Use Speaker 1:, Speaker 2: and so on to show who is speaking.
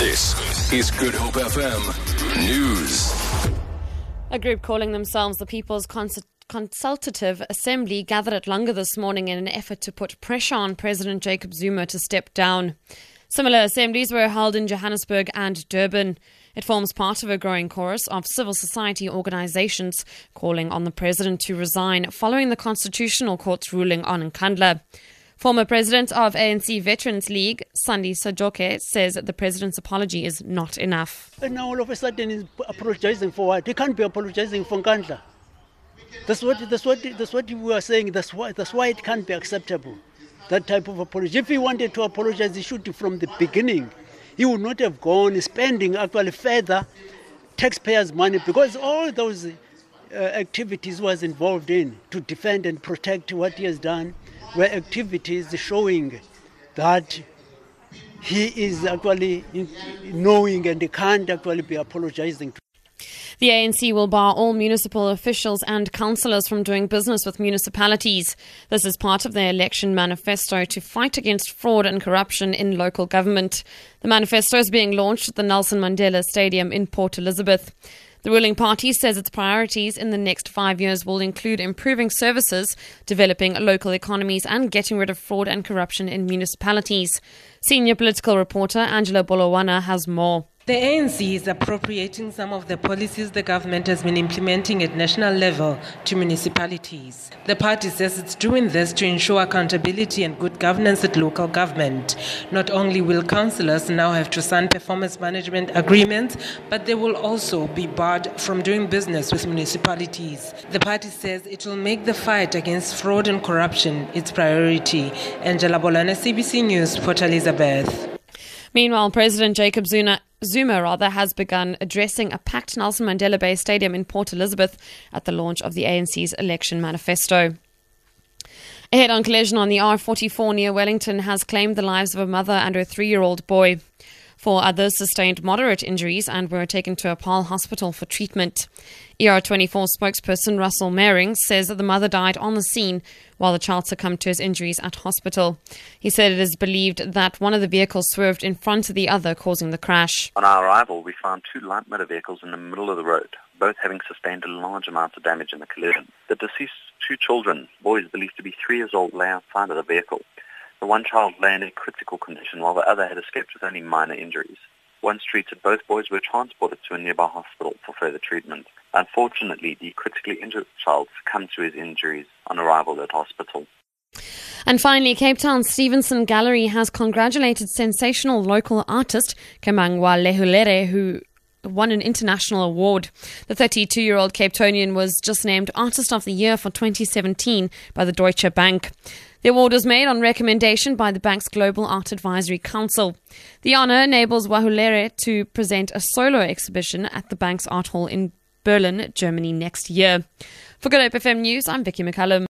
Speaker 1: This is Good Hope FM News.
Speaker 2: A group calling themselves the People's Cons- Consultative Assembly gathered at Langa this morning in an effort to put pressure on President Jacob Zuma to step down. Similar assemblies were held in Johannesburg and Durban. It forms part of a growing chorus of civil society organizations calling on the president to resign following the Constitutional Court's ruling on Nkandla. Former president of ANC Veterans League, Sandi Sejake, says the president's apology is not enough.
Speaker 3: And now all of a sudden he's apologizing for what? He can't be apologizing for Nkandla. That's what, that's what, that's what we are saying. That's why, that's why it can't be acceptable. That type of apology. If he wanted to apologize, he should from the beginning. He would not have gone spending actually further taxpayers' money because all those uh, activities was involved in to defend and protect what he has done were activities showing that he is actually knowing and can't actually be apologizing.
Speaker 2: The ANC will bar all municipal officials and councillors from doing business with municipalities. This is part of their election manifesto to fight against fraud and corruption in local government. The manifesto is being launched at the Nelson Mandela Stadium in Port Elizabeth. The ruling party says its priorities in the next five years will include improving services, developing local economies, and getting rid of fraud and corruption in municipalities. Senior political reporter Angela Bolowana has more.
Speaker 4: The ANC is appropriating some of the policies the government has been implementing at national level to municipalities. The party says it's doing this to ensure accountability and good governance at local government. Not only will councillors now have to sign performance management agreements, but they will also be barred from doing business with municipalities. The party says it will make the fight against fraud and corruption its priority. Angela Bolowana, SABC News, Port Elizabeth.
Speaker 2: Meanwhile, President Jacob Zuma Zuma rather has begun addressing a packed Nelson Mandela Bay Stadium in Port Elizabeth at the launch of the ANC's election manifesto. A head-on collision on the R44 near Wellington has claimed the lives of a mother and her three-year-old boy. Four others sustained moderate injuries and were taken to a Paarl hospital for treatment. ER24 spokesperson Russell Meiring says that the mother died on the scene while the child succumbed to his injuries at hospital. He said it is believed that one of the vehicles swerved in front of the other, causing the crash.
Speaker 5: On our arrival, we found two light motor vehicles in the middle of the road, both having sustained a large amount of damage in the collision. The deceased two children, boys believed to be three years old, lay outside of the vehicle. The one child lay in a critical condition while the other had escaped with only minor injuries. Once treated, both boys were transported to a nearby hospital for further treatment. Unfortunately, the critically injured child succumbed to his injuries on arrival at hospital.
Speaker 2: And finally, Cape Town Stevenson Gallery has congratulated sensational local artist Kemang Wa Lehulere, who won an international award. The 32 year old Capetonian was just named Artist of the Year for 2017 by the Deutsche Bank. The award was made on recommendation by the bank's Global Art Advisory Council. The honour enables Wa Lehulere to present a solo exhibition at the bank's art hall in Berlin, Germany next year. For Good Hope FM News, I'm Vicky McCallum.